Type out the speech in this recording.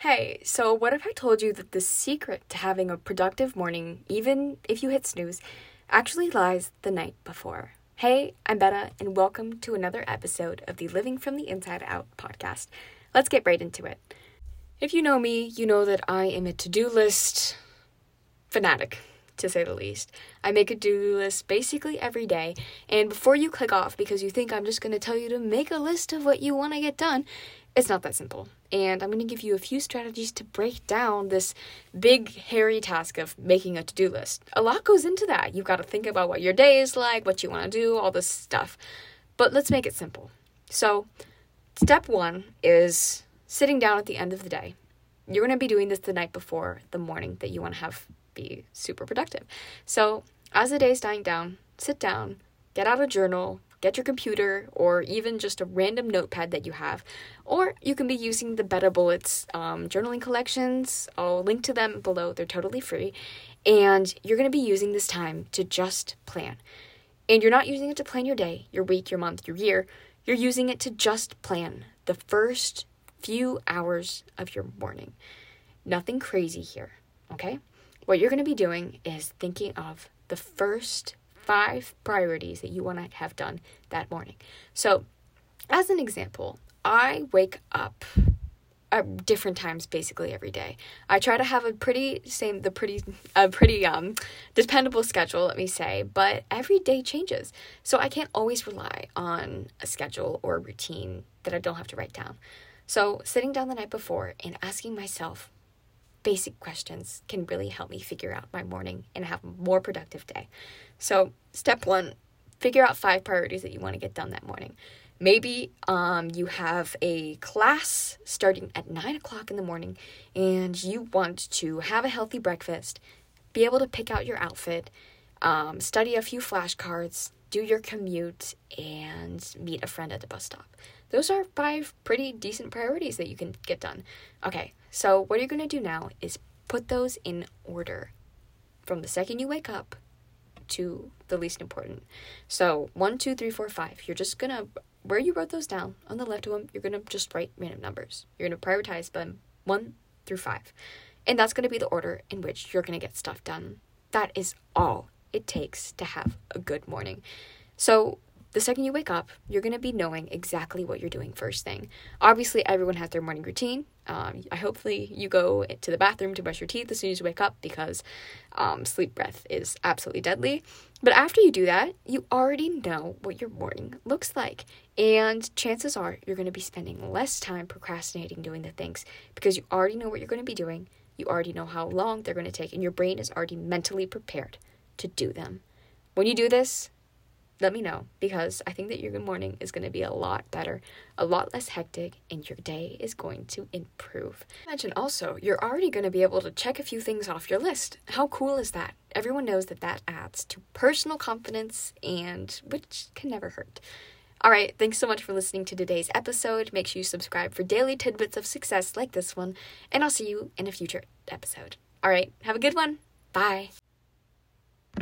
Hey, so what if I told you that the secret to having a productive morning, even if you hit snooze, actually lies the night before? Hey, I'm Betta, and welcome to another episode of the Living from the Inside Out podcast. Let's get right into it. If you know me, you know that I am a to do list fanatic, to say the least. I make a to do list basically every day, and before you click off because you think I'm just going to tell you to make a list of what you want to get done, it's not that simple. And I'm going to give you a few strategies to break down this big, hairy task of making a to do list. A lot goes into that. You've got to think about what your day is like, what you want to do, all this stuff. But let's make it simple. So, step one is sitting down at the end of the day. You're going to be doing this the night before the morning that you want to have be super productive. So, as the day is dying down, sit down, get out a journal, get your computer or even just a random notepad that you have. Or you can be using the Betta Bullets um, journaling collections. I'll link to them below, they're totally free. And you're going to be using this time to just plan. And you're not using it to plan your day, your week, your month, your year. You're using it to just plan the first few hours of your morning. Nothing crazy here, okay? What you're going to be doing is thinking of the first five priorities that you want to have done that morning. So, as an example, I wake up at different times basically every day. I try to have a pretty same the pretty a pretty um dependable schedule, let me say, but every day changes. So I can't always rely on a schedule or a routine that I don't have to write down. So sitting down the night before and asking myself basic questions can really help me figure out my morning and have a more productive day. So, step one figure out five priorities that you want to get done that morning. Maybe um, you have a class starting at nine o'clock in the morning and you want to have a healthy breakfast, be able to pick out your outfit, um, study a few flashcards, do your commute, and meet a friend at the bus stop. Those are five pretty decent priorities that you can get done. Okay, so what you're to do now is put those in order from the second you wake up to the least important. So one, two, three, four, five. You're just to, where you wrote those down on the left of them, you're to just write random numbers. You're to prioritize them one through five. And that's to be the order in which you're to get stuff done. That is all it takes to have a good morning. So, the second you wake up, you're going to be knowing exactly what you're doing first thing. Obviously, everyone has their morning routine. Um, I hopefully you go to the bathroom to brush your teeth as soon as you wake up because um, sleep breath is absolutely deadly. But after you do that, you already know what your morning looks like. And chances are you're going to be spending less time procrastinating doing the things because you already know what you're going to be doing. You already know how long they're going to take, and your brain is already mentally prepared to do them. When you do this, let me know because I think that your good morning is going to be a lot better, a lot less hectic, and your day is going to improve. Mention also, you're already going to be able to check a few things off your list. How cool is that? Everyone knows that that adds to personal confidence and which can never hurt. All right, thanks so much for listening to today's episode. Make sure you subscribe for daily tidbits of success like this one, and I'll see you in a future episode. All right, have a good one. Bye.